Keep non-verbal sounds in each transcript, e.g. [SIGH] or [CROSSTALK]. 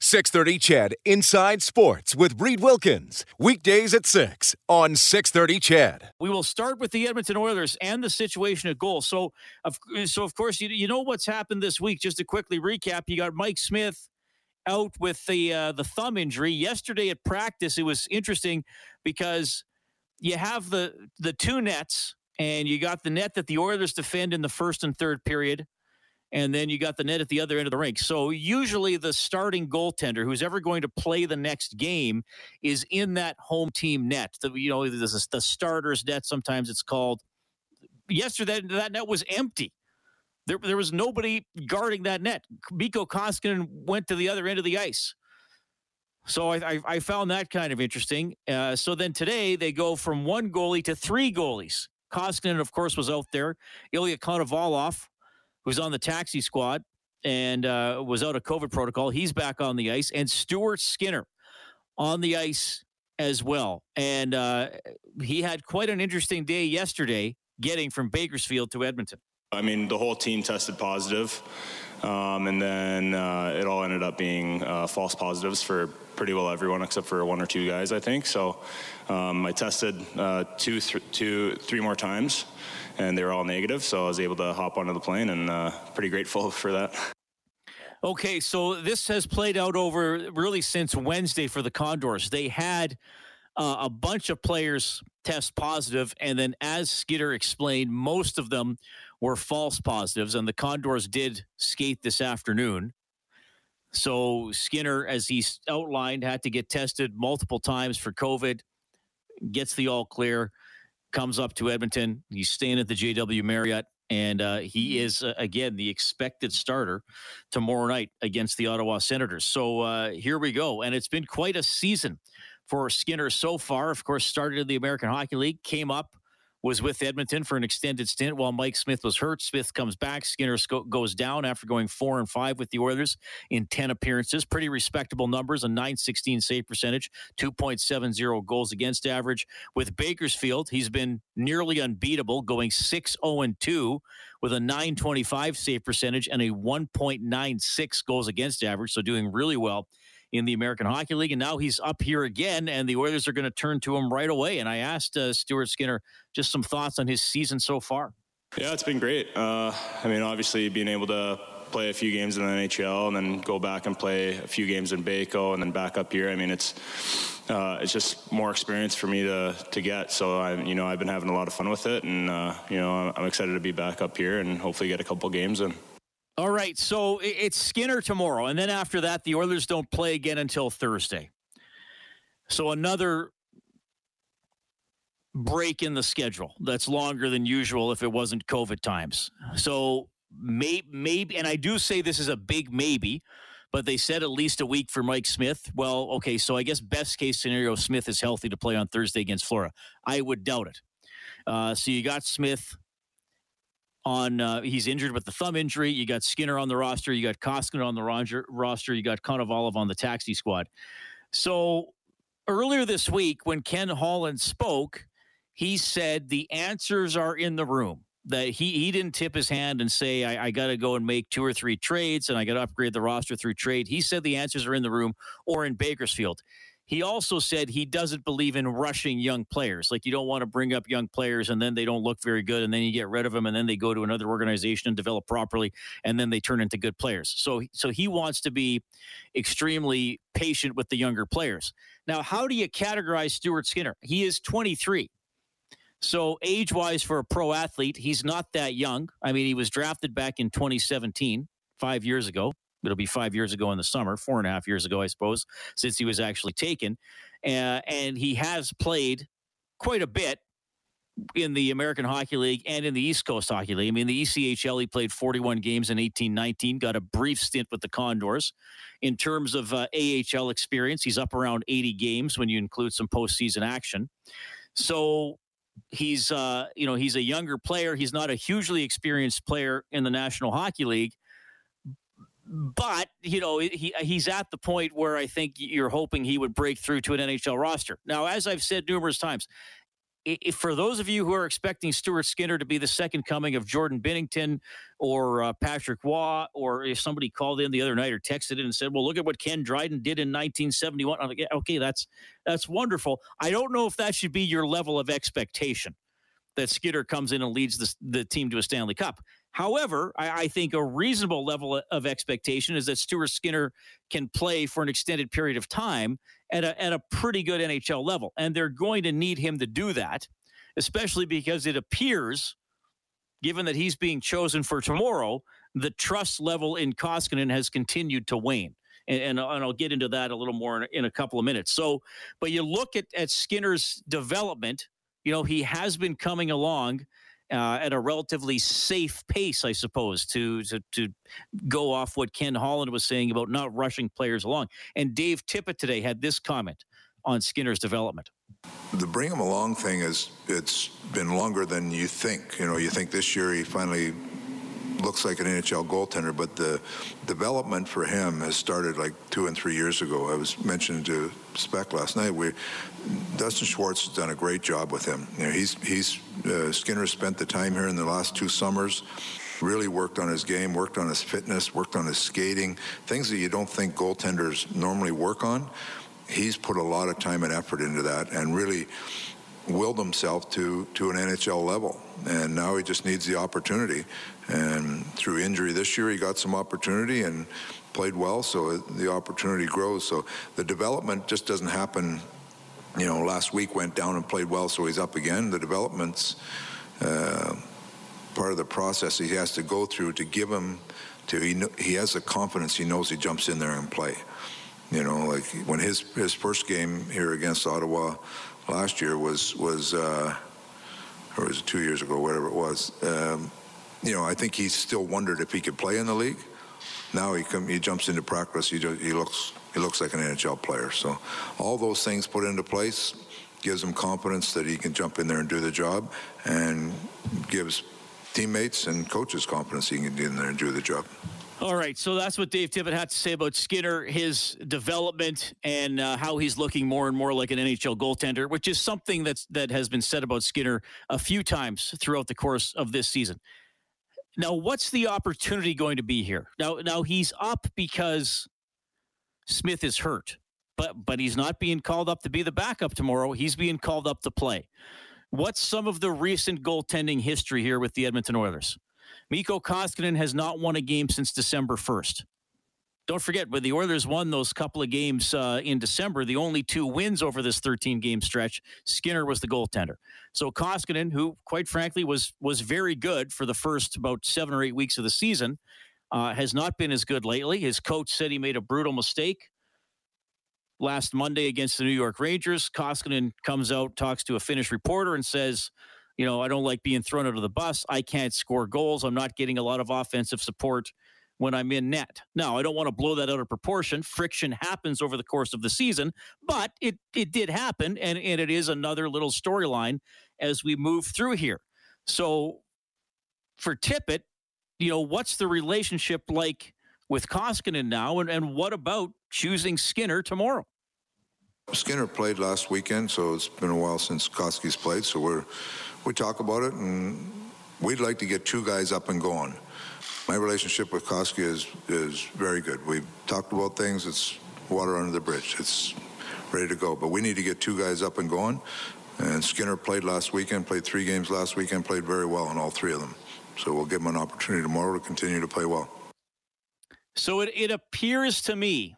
630 CHED Inside Sports with Reed Wilkins. Weekdays at 6 on 630 CHED. We will start with the Edmonton Oilers and the situation at goal. So, of, so of course, you, you know what's happened this week. Just to quickly recap, you got Mike Smith out with the uh, the thumb injury. Yesterday at practice, it was interesting because you have the the two nets and you got the net that the Oilers defend in the first and third period, and then you got the net at the other end of the rink. So usually the starting goaltender, who's ever going to play the next game, is in that home team net. The, you know, this is the starter's net. Sometimes it's called. Yesterday, that, net was empty. There, there was nobody guarding that net. Mikko Koskinen went to the other end of the ice. So I, I, I found that kind of interesting. Uh, so then today they go from one goalie to three goalies. Koskinen, of course, was out there. Ilya Konovalov, who's on the taxi squad and uh, was out of COVID protocol, he's back on the ice. And Stuart Skinner on the ice as well. And uh, he had quite an interesting day yesterday getting from Bakersfield to Edmonton. I mean, the whole team tested positive, um, and then uh, it all ended up being uh, false positives for pretty well everyone except for one or two guys, I think. So um, I tested uh, two, th- two, three more times, and they were all negative. So I was able to hop onto the plane, and uh, pretty grateful [LAUGHS] for that. Okay, so this has played out over really since Wednesday for the Condors. They had uh, a bunch of players test positive, and then as Skinner explained, most of them were false positives, and the Condors did skate this afternoon. So Skinner, as he outlined, had to get tested multiple times for COVID, gets the all clear, comes up to Edmonton. He's staying at the JW Marriott, and uh, he is, uh, again, the expected starter tomorrow night against the Ottawa Senators. So uh, here we go. And it's been quite a season for Skinner so far. Of course, started in the American Hockey League, came up was with Edmonton for an extended stint while Mike Smith was hurt. Smith comes back. Skinner goes down after going four and five with the Oilers in 10 appearances. Pretty respectable numbers a 916 save percentage, 2.70 goals against average. With Bakersfield, he's been nearly unbeatable, going 6 0 2 with a 925 save percentage and a 1.96 goals against average. So doing really well in the American Hockey League. And now he's up here again, and the Oilers are going to turn to him right away. And I asked uh, Stuart Skinner just some thoughts on his season so far. Yeah, it's been great. Uh, I mean, obviously, being able to play a few games in the NHL and then go back and play a few games in Baco and then back up here. I mean, it's uh, it's just more experience for me to to get. So I, you know, I've been having a lot of fun with it, and uh, you know, I'm excited to be back up here and hopefully get a couple games in. All right, so it's Skinner tomorrow, and then after that, the Oilers don't play again until Thursday. So another break in the schedule that's longer than usual if it wasn't COVID times. So maybe, maybe, and I do say this is a big maybe, but they said at least a week for Mike Smith. Well, okay, so I guess best case scenario, Smith is healthy to play on Thursday against Florida. I would doubt it. Uh, so you got Smith on uh, he's injured with the thumb injury. You got Skinner on the roster. You got Koskinen on the roster. You got Konovalov on the taxi squad. So earlier this week, when Ken Holland spoke, he said the answers are in the room. That he he didn't tip his hand and say I, I got to go and make two or three trades and I got to upgrade the roster through trade. He said the answers are in the room or in Bakersfield. He also said he doesn't believe in rushing young players. Like you don't want to bring up young players and then they don't look very good and then you get rid of them and then they go to another organization and develop properly and then they turn into good players. So so he wants to be extremely patient with the younger players. Now, how do you categorize Stuart Skinner? He is 23. So age-wise for a pro athlete, he's not that young. I mean, he was drafted back in 2017, 5 years ago. It'll be five years ago in the summer, four and a half years ago, I suppose, since he was actually taken. Uh, and he has played quite a bit in the American Hockey League and in the East Coast Hockey League. I mean, the ECHL, he played 41 games in 1819, got a brief stint with the Condors. In terms of uh, AHL experience, he's up around 80 games when you include some postseason action. So he's, uh, you know, he's a younger player. He's not a hugely experienced player in the National Hockey League. But you know he he's at the point where I think you're hoping he would break through to an NHL roster. Now, as I've said numerous times, if for those of you who are expecting Stuart Skinner to be the second coming of Jordan Binnington or uh, Patrick Waugh, or if somebody called in the other night or texted in and said, "Well, look at what Ken Dryden did in 1971," I'm like, yeah, okay, that's that's wonderful. I don't know if that should be your level of expectation that Skinner comes in and leads the, the team to a Stanley Cup. However, I, I, think a reasonable level of expectation is that Stuart Skinner can play for an extended period of time at a, at a pretty good NHL level. And they're going to need him to do that, especially because it appears, given that he's being chosen for tomorrow, the trust level in Koskinen has continued to wane. And, and, and, I'll get into that a little more in, in a couple of minutes. So, but you look at, at Skinner's development, you know, he has been coming along uh, at a relatively safe pace, I suppose, to, to to go off what Ken Holland was saying about not rushing players along. And Dave Tippett today had this comment on Skinner's development. The bring him along thing is it's been longer than you think. You know, you think this year he finally looks like an NHL goaltender, but the development for him has started like two and three years ago. I was mentioning to Spec last night. We Dustin Schwartz has done a great job with him. You know, he's he's uh, Skinner spent the time here in the last two summers. Really worked on his game, worked on his fitness, worked on his skating, things that you don't think goaltenders normally work on. He's put a lot of time and effort into that, and really willed himself to to an NHL level. And now he just needs the opportunity. And through injury this year, he got some opportunity and played well, so the opportunity grows. So the development just doesn't happen. You know, last week went down and played well, so he's up again. The development's uh, part of the process he has to go through to give him to he, he has the confidence he knows he jumps in there and play. You know, like when his his first game here against Ottawa last year was was uh, or was it two years ago, whatever it was. Um, you know, I think he still wondered if he could play in the league. Now he come, he jumps into practice. He, he looks he looks like an NHL player. So all those things put into place gives him confidence that he can jump in there and do the job, and gives teammates and coaches confidence he can get in there and do the job. All right, so that's what Dave Tippett had to say about Skinner, his development, and uh, how he's looking more and more like an NHL goaltender, which is something that's that has been said about Skinner a few times throughout the course of this season. Now, what's the opportunity going to be here? Now, now he's up because Smith is hurt, but but he's not being called up to be the backup tomorrow. He's being called up to play. What's some of the recent goaltending history here with the Edmonton Oilers? Mikko Koskinen has not won a game since December 1st. Don't forget, when the Oilers won those couple of games uh, in December, the only two wins over this 13 game stretch, Skinner was the goaltender. So Koskinen, who quite frankly was was very good for the first about seven or eight weeks of the season, uh, has not been as good lately. His coach said he made a brutal mistake last Monday against the New York Rangers. Koskinen comes out, talks to a Finnish reporter, and says, "You know, I don't like being thrown under the bus. I can't score goals. I'm not getting a lot of offensive support." when I'm in net. Now, I don't want to blow that out of proportion. Friction happens over the course of the season, but it, it did happen, and, and it is another little storyline as we move through here. So for Tippett, you know, what's the relationship like with Koskinen now, and, and what about choosing Skinner tomorrow? Skinner played last weekend, so it's been a while since Koski's played. So we're we talk about it, and we'd like to get two guys up and going. My relationship with Koski is is very good. We've talked about things. It's water under the bridge. It's ready to go. But we need to get two guys up and going. And Skinner played last weekend, played three games last weekend, played very well in all three of them. So we'll give him an opportunity tomorrow to continue to play well. So it, it appears to me,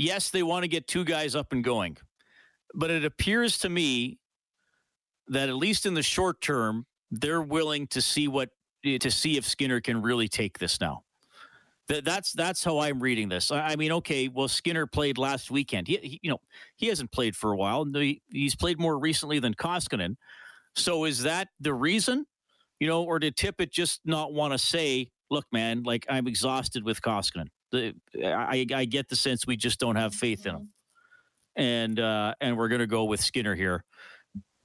yes, they want to get two guys up and going, but it appears to me that at least in the short term, they're willing to see what to see if Skinner can really take this now. that's that's how I'm reading this. I, mean, okay, well, Skinner played last weekend. He, he, you know, he hasn't played for a while. He, he's played more recently than Koskinen, So is that the reason? You know, or did Tippett just not want to say, look, man, like I'm exhausted with Koskinen? The, I, I get the sense we just don't have faith in him. And uh, and we're going to go with Skinner here.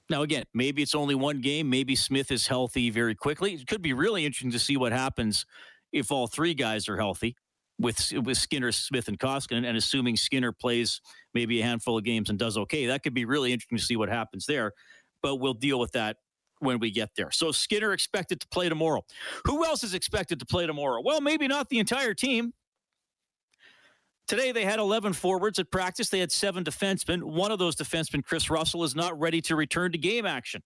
Now, again, maybe it's only one game. Maybe Smith is healthy very quickly. It could be really interesting to see what happens if all three guys are healthy with with Skinner, Smith, and Koskinen, and assuming Skinner plays maybe a handful of games and does okay, that could be really interesting to see what happens there. But we'll deal with that when we get there. So Skinner expected to play tomorrow. Who else is expected to play tomorrow? Well, maybe not the entire team. Today they had 11 forwards at practice. They had seven defensemen. One of those defensemen, Kris Russell, is not ready to return to game action.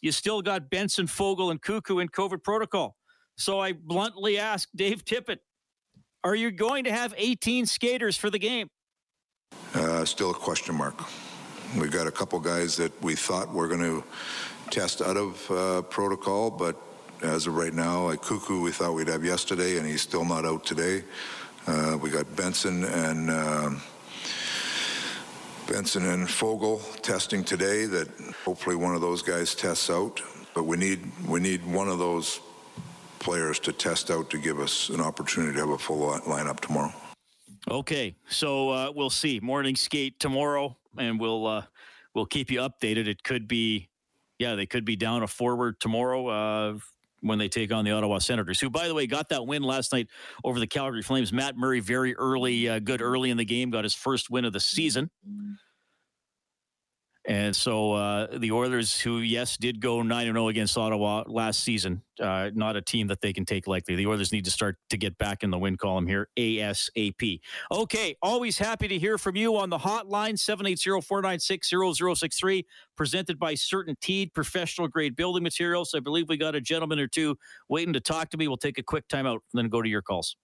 You still got Benson, Foegele, and Kulak in COVID protocol. So I bluntly ask Dave Tippett, are you going to have 18 skaters for the game? Uh, still a question mark. We've got a couple guys that we thought were going to test out of uh, protocol, but as of right now, like Kulak, we thought we'd have yesterday, and he's still not out today. Uh, we got Benson and um, Benson and Foegele testing today. That hopefully one of those guys tests out. But we need we need one of those players to test out to give us an opportunity to have a full lineup tomorrow. Okay, so uh, we'll see morning skate tomorrow, and we'll uh, we'll keep you updated. It could be, yeah, they could be down a forward tomorrow. When they take on the Ottawa Senators, who, by the way, got that win last night over the Calgary Flames. Matt Murray, very early, uh, good early in the game, got his first win of the season. And so uh, the Oilers, who yes did go nine and zero oh against Ottawa last season, uh, not a team that they can take lightly. The Oilers need to start to get back in the win column here ASAP. Okay, always happy to hear from you on the hotline 780-496-0063, presented by CertainTeed Professional Grade Building Materials. I believe we got a gentleman or two waiting to talk to me. We'll take a quick timeout and then go to your calls.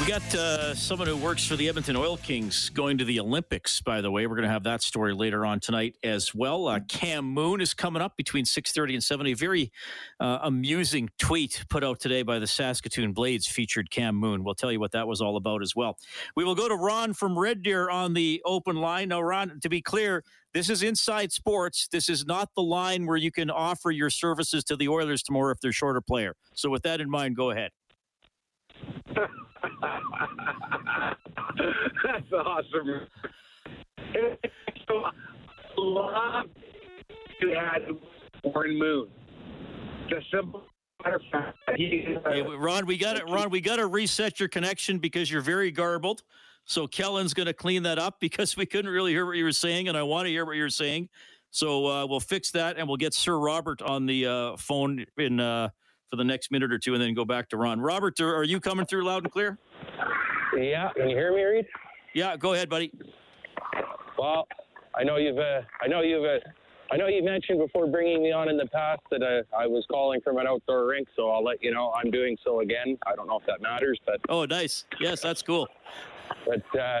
We got uh, someone who works for the Edmonton Oil Kings going to the Olympics, by the way. We're going to have that story later on tonight as well. Uh, Cam Moon is coming up between 6.30 and 7. A very uh, amusing tweet put out today by the Saskatoon Blades featured Cam Moon. We'll tell you what that was all about as well. We will go to Ron from Red Deer on the open line. Now, Ron, to be clear, this is inside sports. This is not the line where you can offer your services to the Oilers tomorrow if they're short a player. So with that in mind, go ahead. [LAUGHS] That's awesome. so, love to had Warren Moon. Just simple matter of fact. Hey, Ron, we got it. Ron, we got to reset your connection because you're very garbled. So Kellen's going to clean that up because we couldn't really hear what you were saying, and I want to hear what you're saying. So uh, we'll fix that, and we'll get Sir Robert on the uh, phone in uh, for the next minute or two, and then go back to Ron. Robert, are you coming through loud and clear? Yeah, can you hear me, Reed? Yeah, go ahead, buddy. Well, I know you've, uh, I know you've, uh, I know you mentioned before bringing me on in the past that uh, I was calling from an outdoor rink, so I'll let you know I'm doing so again. I don't know if that matters, but oh, nice. Yes, that's cool. But uh,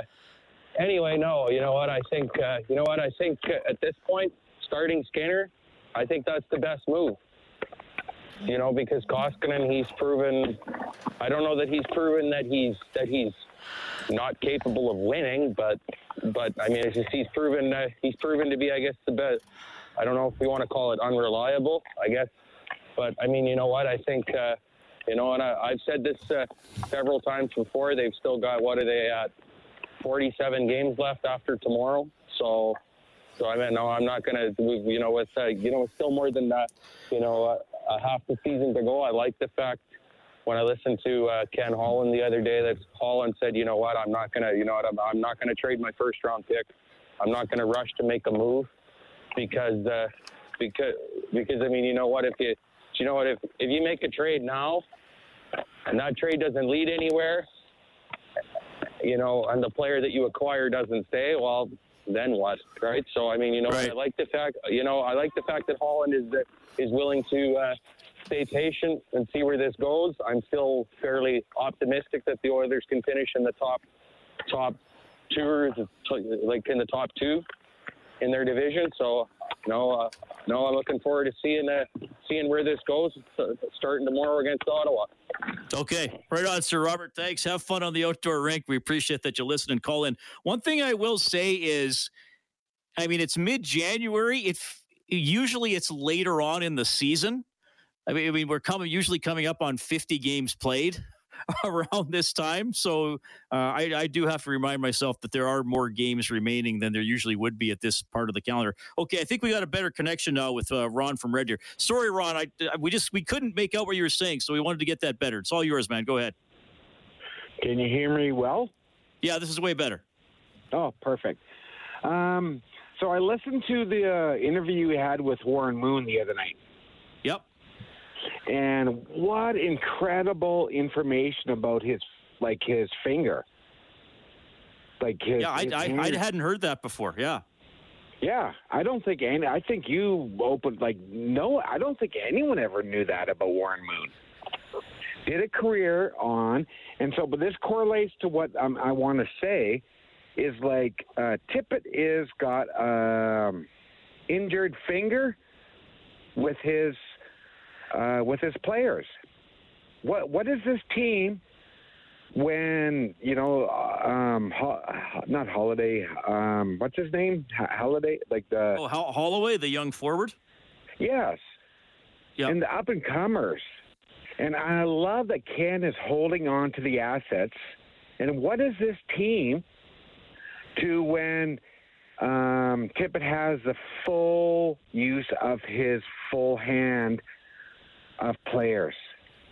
anyway, no, you know what? I think, uh, you know what? I think at this point, starting Skinner, I think that's the best move you know, because Koskinen, he's proven. I don't know that he's proven that he's that he's not capable of winning, but but I mean, it's just he's proven uh, he's proven to be, I guess, the best. I don't know if we want to call it unreliable, I guess, but I mean, you know what? I think. Uh, you know, and I, have said this uh, several times before. They've still got what are they at? 47 games left after tomorrow. So, so I mean, no, I'm not gonna. You know, with uh, you know, it's still more than that. You know, uh, a half the season to go. I like the fact when I listened to uh, Ken Holland the other day that Holland said, you know what, I'm not gonna, you know what, I'm, I'm not gonna trade my first round pick. I'm not gonna rush to make a move because uh, because because I mean, you know what, if you you know what, if if you make a trade now and that trade doesn't lead anywhere, you know, and the player that you acquire doesn't stay, well, then what, right? So I mean, you know, right. I like the fact, you know, I like the fact that Holland is that is willing to uh, stay patient and see where this goes. I'm still fairly optimistic that the Oilers can finish in the top top two like in the top two in their division. So, no, uh, no, I'm looking forward to seeing uh, seeing where this goes. Starting tomorrow against Ottawa. Okay, right on, Sir Robert. Thanks. Have fun on the outdoor rink. We appreciate that you listen and call in. One thing I will say is, I mean, it's mid January. It usually it's later on in the season. I mean, I mean, we're coming usually coming up on 50 games played. [LAUGHS] around this time. So uh, I, I, do have to remind myself that there are more games remaining than there usually would be at this part of the calendar. Okay, I think we got a better connection now with uh, Ron from Red Deer. Sorry, Ron, I we just we couldn't make out what you were saying, so we wanted to get that better. It's all yours, man. Go ahead. Can you hear me well? Yeah, this is way better. Oh, perfect. Um, so I listened to the uh, interview you had with Warren Moon the other night. And what incredible information about his like his finger. Like his, yeah, his I, I, I hadn't heard that before. Yeah. Yeah, I don't think any. I think you opened like no. I don't think anyone ever knew that about Warren Moon. Did a career on, and so, but this correlates to what um, I want to say is like uh, Tippett is got um, injured finger with his uh, with his players. What what is this team when you know um, ho- not Holiday? Um, what's his name? H- Holiday, like the oh Holloway, the young forward. Yes. Yep. And the up and comers. And I love that Ken is holding on to the assets. And what is this team to when um, Tippett has the full use of his full hand of players.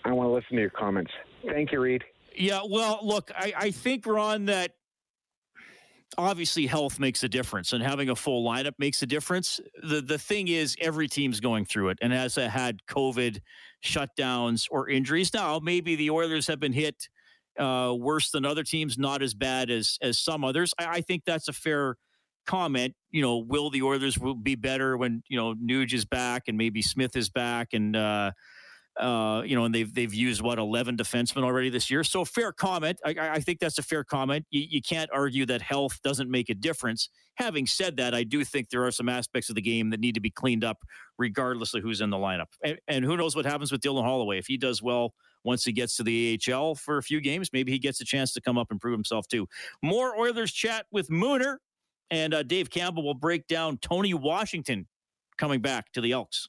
I want to listen to your comments. Thank you, Reed. Yeah, well, look, I, I think, Ron, that obviously health makes a difference and having a full lineup makes a difference. The the thing is every team's going through it and has had COVID shutdowns or injuries. Now, maybe the Oilers have been hit uh, worse than other teams, not as bad as as some others. I, I think that's a fair comment. You know, will the Oilers will be better when, you know, Nuge is back and maybe Smith is back and uh uh, you know, and they've they've used what eleven defensemen already this year. So fair comment. I, I think that's a fair comment. You, you, can't argue that health doesn't make a difference. Having said that, I do think there are some aspects of the game that need to be cleaned up, regardless of who's in the lineup. And, and who knows what happens with Dylan Holloway if he does well once he gets to the AHL for a few games. Maybe he gets a chance to come up and prove himself too. More Oilers chat with Mooner and uh, Dave Campbell will break down Tony Washington coming back to the Elks.